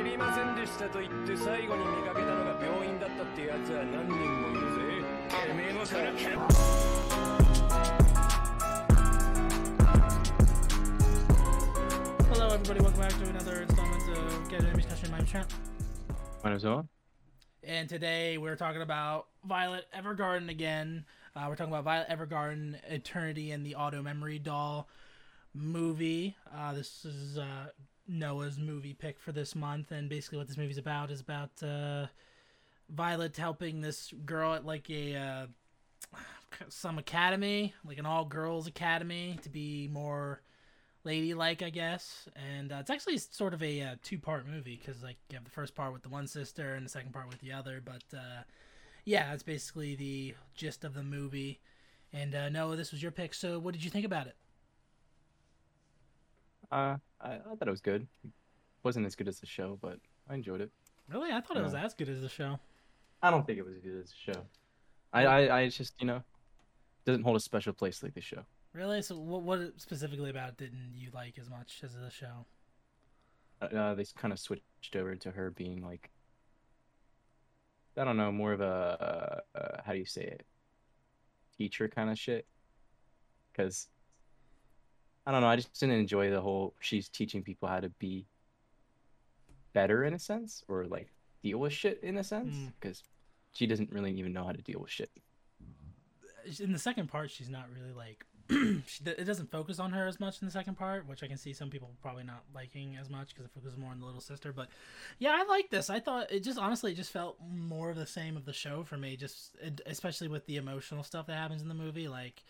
知りませんでしたと言って最後に見かけたのが病院だったってやつは何人もいるぜてめえもそれけ Hello, everybody. Welcome back to another installment of Get Enemy Discussion. I'm Trent, Might as well. and today we're talking about Violet Evergarden again. Uh, we're talking about Violet Evergarden, Eternity, and the Auto Memory Doll movie. Uh, this is uh, Noah's movie pick for this month, and basically what this movie's about is about uh, Violet helping this girl at like a uh, some academy, like an all girls academy, to be more ladylike, I guess. And uh, it's actually sort of a uh, two part movie because like you have the first part with the one sister and the second part with the other. But uh, yeah, that's basically the gist of the movie. And uh, Noah, this was your pick. So what did you think about it? Uh, I, I thought it was good. It wasn't as good as the show, but I enjoyed it. Really, I thought it was Yeah. as good as the show. I don't think it was as good as the show. I, I, I just you know, doesn't hold a special place like the show. Really? So what what specifically about it didn't you like as much as the show? Uh, they kind of switched over to her being like, I don't know, more of a uh, uh, how do you say it, teacher kind of shit. Because I don't know, I just didn't enjoy the whole she's teaching people how to be better in a sense, or like deal with shit in a sense, Mm. because she doesn't really even know how to deal with shit. in the second part she's not really like she, it doesn't focus on her as much in the second part which i can see some people probably not liking as much because it focuses more on the little sister but yeah i like this i thought it just honestly it just felt more of the same of the show for me just especially with the emotional stuff that happens in the movie like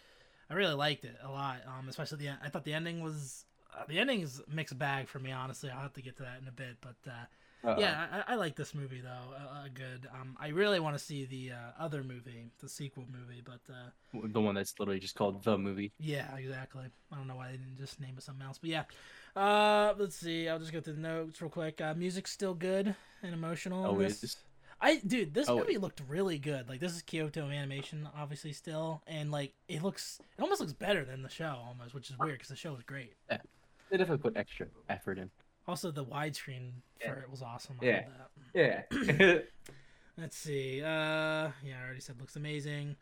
i really liked it a lot um especially the i thought the ending was uh, the ending is mixed bag for me honestly i'll have to get to that in a bit but uh yeah, I, I like this movie though. Uh, uh, good. Um, I really want to see the uh, other movie, the sequel movie, but uh, the one that's literally just called the movie. yeah, exactly. I don't know why they didn't just name it something else, but yeah. Uh, let's see. I'll just go through the notes real quick. Uh, music's still good and emotional. Always. I dude, this Always. movie looked really good. Like this is Kyoto animation, obviously still, and like it looks, it almost looks better than the show almost, which is weird because the show was great. Yeah, they definitely put extra effort in. Also, the widescreen for it was awesome. I Yeah. love that. Yeah. Let's see. Uh, yeah, I already said looks amazing,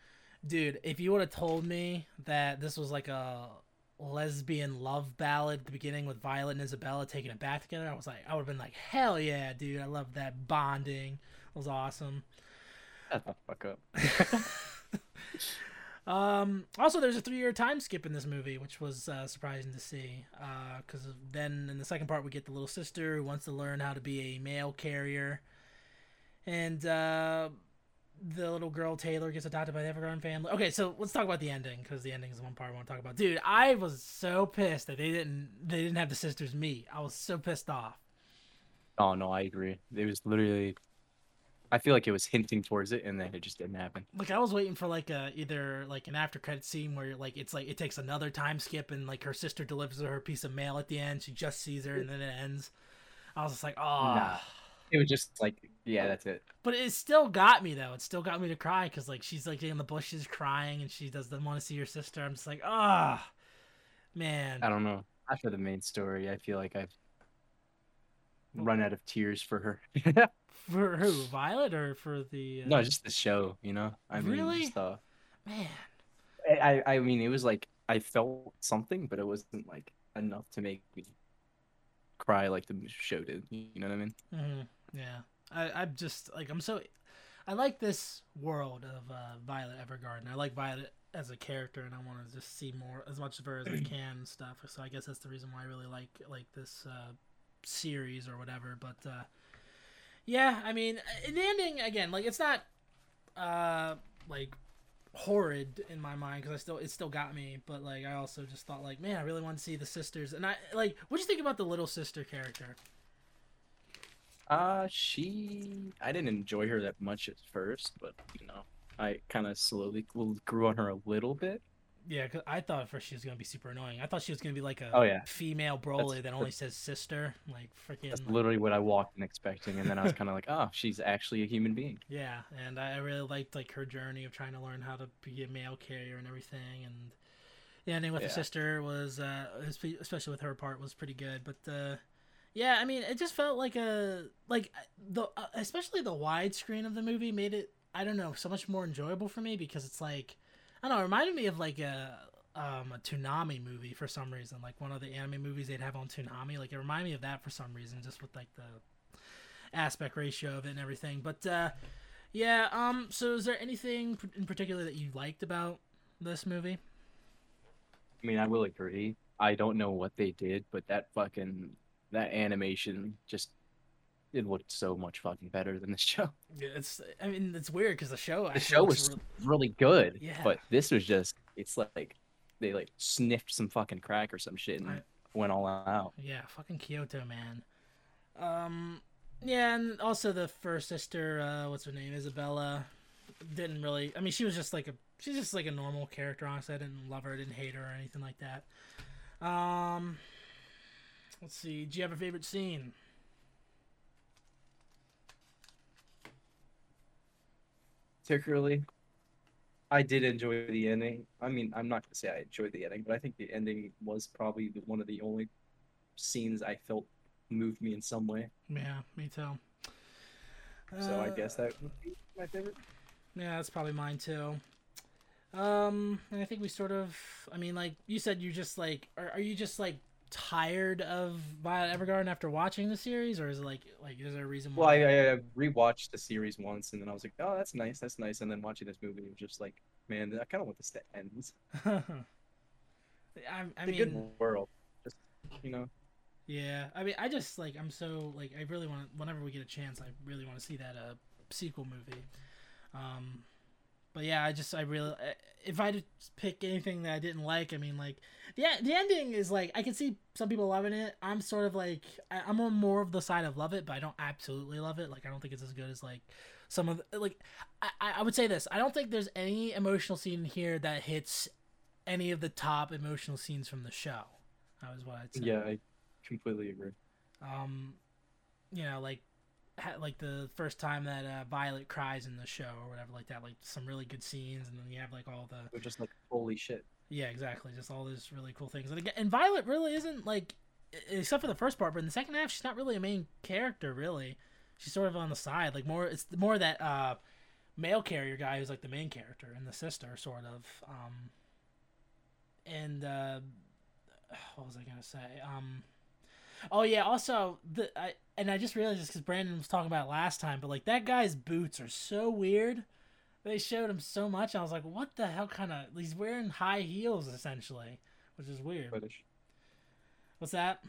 dude. If you would have told me that this was like a lesbian love ballad at the beginning with Violet and Isabella taking it back together, I was like, I would have been like, hell yeah, dude. I love that bonding. It was awesome. Shut the fuck up. Um, also, there's a three-year time skip in this movie, which was uh, surprising to see. Because then in the second part, we get the little sister who wants to learn how to be a mail carrier, and uh, the little girl Taylor gets adopted by the Evergarden family. Okay, so let's talk about the ending because the ending is the one part I want to talk about. Dude, I was so pissed that they didn't they didn't have the sisters meet. I was so pissed off. Oh no, I agree. It was literally. I feel like it was hinting towards it, and then it just didn't happen. like I was waiting for like a either like an after credit scene where like it's like it takes another time skip and like her sister delivers her piece of mail at the end. She just sees her and then it ends. I was just like, oh, Nah. It was just like, yeah, that's it. but it still got me though. It still got me to cry because like she's like in the bushes crying and she doesn't want to see her sister. I'm just like, ah, man. I don't know. After the main story, I feel like I've run out of tears for her. For who, Violet or for the? Uh... no, just the show. You know, I mean, Really? just, uh, man. I, I I mean, it was like I felt something, but it wasn't like enough to make me cry like the show did. You know what I mean? hmm Yeah, I, I'm just like I'm so. I like this world of uh, Violet Evergarden. I like Violet as a character, and I want to just see more as much of her as I can and stuff. So I guess that's the reason why I really like like this uh, series or whatever. But uh, yeah, I mean, in the ending again, like it's not uh, like horrid in my mind because I still it still got me. But like I also just thought like, man, I really want to see the sisters. And I like, what do you think about the little sister character? Uh, she. I didn't enjoy her that much at first, but you know, I kind of slowly grew on her a little bit. Yeah, cause I thought at first she was gonna be super annoying. I thought she was gonna be like a Oh, yeah. female Broly That's- that only says sister, like freaking. That's literally what I walked in expecting, and then I was kind of like, oh, she's actually a human being. Yeah, and I really liked like her journey of trying to learn how to be a mail carrier and everything, and the ending with the Yeah. sister was, uh, especially with her part, was pretty good. But uh, Yeah, I mean, it just felt like a like the uh, especially the widescreen of the movie made it I don't know so much more enjoyable for me because it's like I don't know, it reminded me of like a um a Toonami movie for some reason, like one of the anime movies they'd have on Toonami. Like it reminded me of that for some reason, just with like the aspect ratio of it and everything. But uh yeah, um so is there anything in particular that you liked about this movie? I mean, I will agree. I don't know what they did, but that fucking that animation just it looked so much fucking better than the show. Yeah, It's I mean, it's weird cuz the show The show was re- really good, Yeah. but this was just it's like they like sniffed some fucking crack or some shit and I- went all out. Yeah, fucking Kyoto, man. Um, yeah, and also the first sister, uh, what's her name, Isabella, didn't really. I mean, she was just like a, she's just like a normal character. Honestly, I didn't love her, didn't hate her or anything like that. Um, let's see. Do you have a favorite scene? Particularly, I did enjoy the ending. I mean, I'm not gonna say I enjoyed the ending, but I think the ending was probably the, one of the only scenes I felt moved me in some way. Yeah, me too. So I Uh, guess that would be my favorite. Yeah, that's probably mine too. Um, and I think we sort of. I mean, like you said, you just like, are, are you just like tired of Violet Evergarden after watching the series, or is it like, like, is there a reason Well, why? I, I rewatched the series once, and then I was like, "Oh, that's nice, that's nice." And then watching this movie, it was just like, "Man, I kind of want this to end." I, I mean, good world, just you know. yeah. I mean, I just like, I'm so like, I really want. Whenever we get a chance, I really want to see that uh sequel movie. Um, but yeah, I just, I really, if I had to pick anything that I didn't like, I mean, like, the the ending is like, I can see some people loving it. I'm sort of like, I, I'm on more of the side of love it, but I don't absolutely love it. Like, I don't think it's as good as like some of the, like, I, I would say this. I don't think there's any emotional scene here that hits any of the top emotional scenes from the show. That was what I'd say. Yeah, I completely agree. Um, you know, like, like the first time that uh, Violet cries in the show or whatever, like that. Like some really good scenes, and then you have like all the They're just like, "Holy shit!" yeah, exactly, just all these really cool things. And again, and Violet really isn't like, except for the first part, but in the second half, she's not really a main character. Really, she's sort of on the side. Like more, it's more that uh, mail carrier guy who's like the main character, and the sister sort of. Um, and uh, what was I gonna say? Um, oh yeah, also the I and I just realized this because Brandon was talking about it last time, but like that guy's boots are so weird. They showed him so much. I was like, what the hell kind of? He's wearing high heels essentially, which is weird. Fetish. What's that?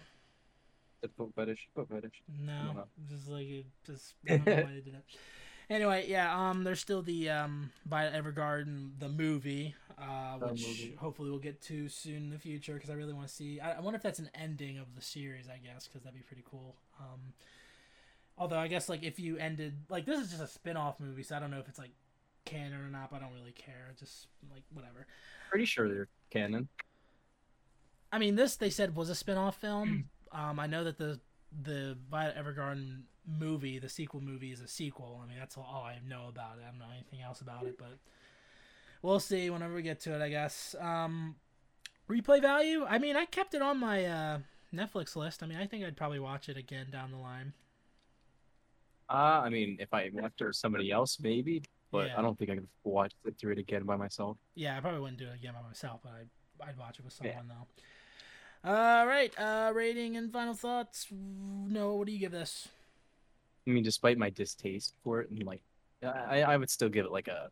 Foot fetish. Foot fetish. No, just like it just I don't know why they did it. Anyway, yeah, um, there's still the um, Violet Evergarden the movie, uh, The which movie. hopefully we'll get to soon in the future because I really want to see. I, I wonder if that's an ending of the series. I guess because that'd be pretty cool. Um, although I guess like if you ended like this is just a spin-off movie, so I don't know if it's like canon or not. But I don't really care. Just like whatever. Pretty sure they're canon. I mean, this they said was a spin-off film. um, I know that the the Violet Evergarden movie, the sequel movie, is a sequel. I mean, that's all, I know about it. I don't know anything else about it, but we'll see whenever we get to it. I guess. Um, replay value. I mean, I kept it on my uh, Netflix list. I mean, I think I'd probably watch it again down the line. Uh, I mean, if I watched it with somebody else, maybe, but Yeah. I don't think I could watch it through it again by myself. Yeah, I probably wouldn't do it again by myself, but I'd, I'd watch it with Yeah. someone though. All right, uh, rating and final thoughts. No, what do you give this? I mean, despite my distaste for it, and like, I I would still give it like a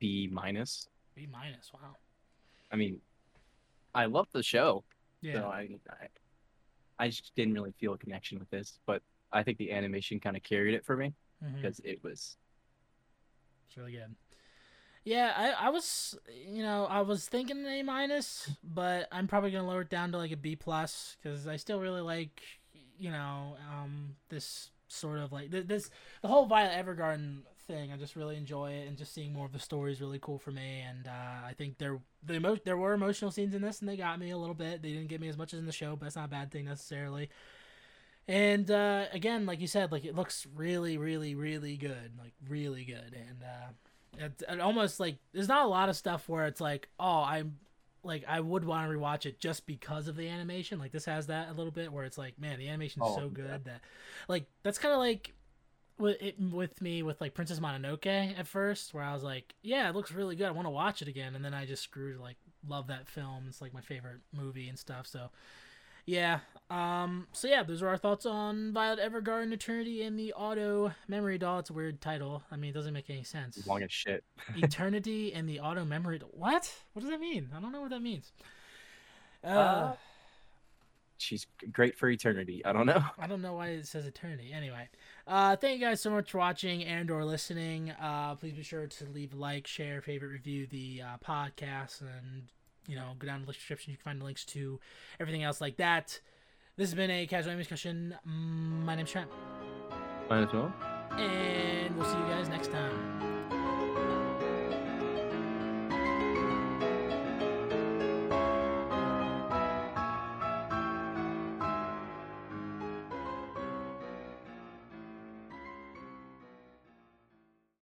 B minus. B minus. Wow. I mean, I love the show, Yeah. so I, I I just didn't really feel a connection with this, but I think the animation kind of carried it for me because it was It's really good. Yeah, I, I was you know I was thinking an A minus, but I'm probably gonna lower it down to like a B plus because I still really like you know um this sort of like th- this the whole Violet Evergarden thing. I just really enjoy it, and just seeing more of the story is really cool for me. And uh, I think there the emo- there were emotional scenes in this, and they got me a little bit. They didn't get me as much as in the show, but that's not a bad thing necessarily. And uh, again, like you said, like it looks really, really, really good, like really good, and uh, it, it almost like there's not a lot of stuff where it's like, oh, I'm like I would want to rewatch it just because of the animation. Like this has that a little bit where it's like, man, the animation's Oh, so yeah. good that, like, that's kind of like with it with me with like Princess Mononoke at first, where I was like, yeah, it looks really good. I want to watch it again, and then I just grew to like love that film. It's like my favorite movie and stuff. So. Yeah. Um. So yeah, those are our thoughts on Violet Evergarden Eternity and the Auto Memory Doll. It's a weird title. I mean, it doesn't make any sense. Long as shit. Eternity and the Auto Memory. Doll. What? What does that mean? I don't know what that means. Uh, Uh, She's great for eternity. I don't know. I don't know why it says eternity. Anyway, uh, thank you guys so much for watching and or listening. Uh, please be sure to leave a like, share, favorite, review the uh, podcast, and you know go down to the description. You can find the links to everything else like that. This has been a casual discussion. Mm, My name's Trent, Might as well. and we'll see you guys next time.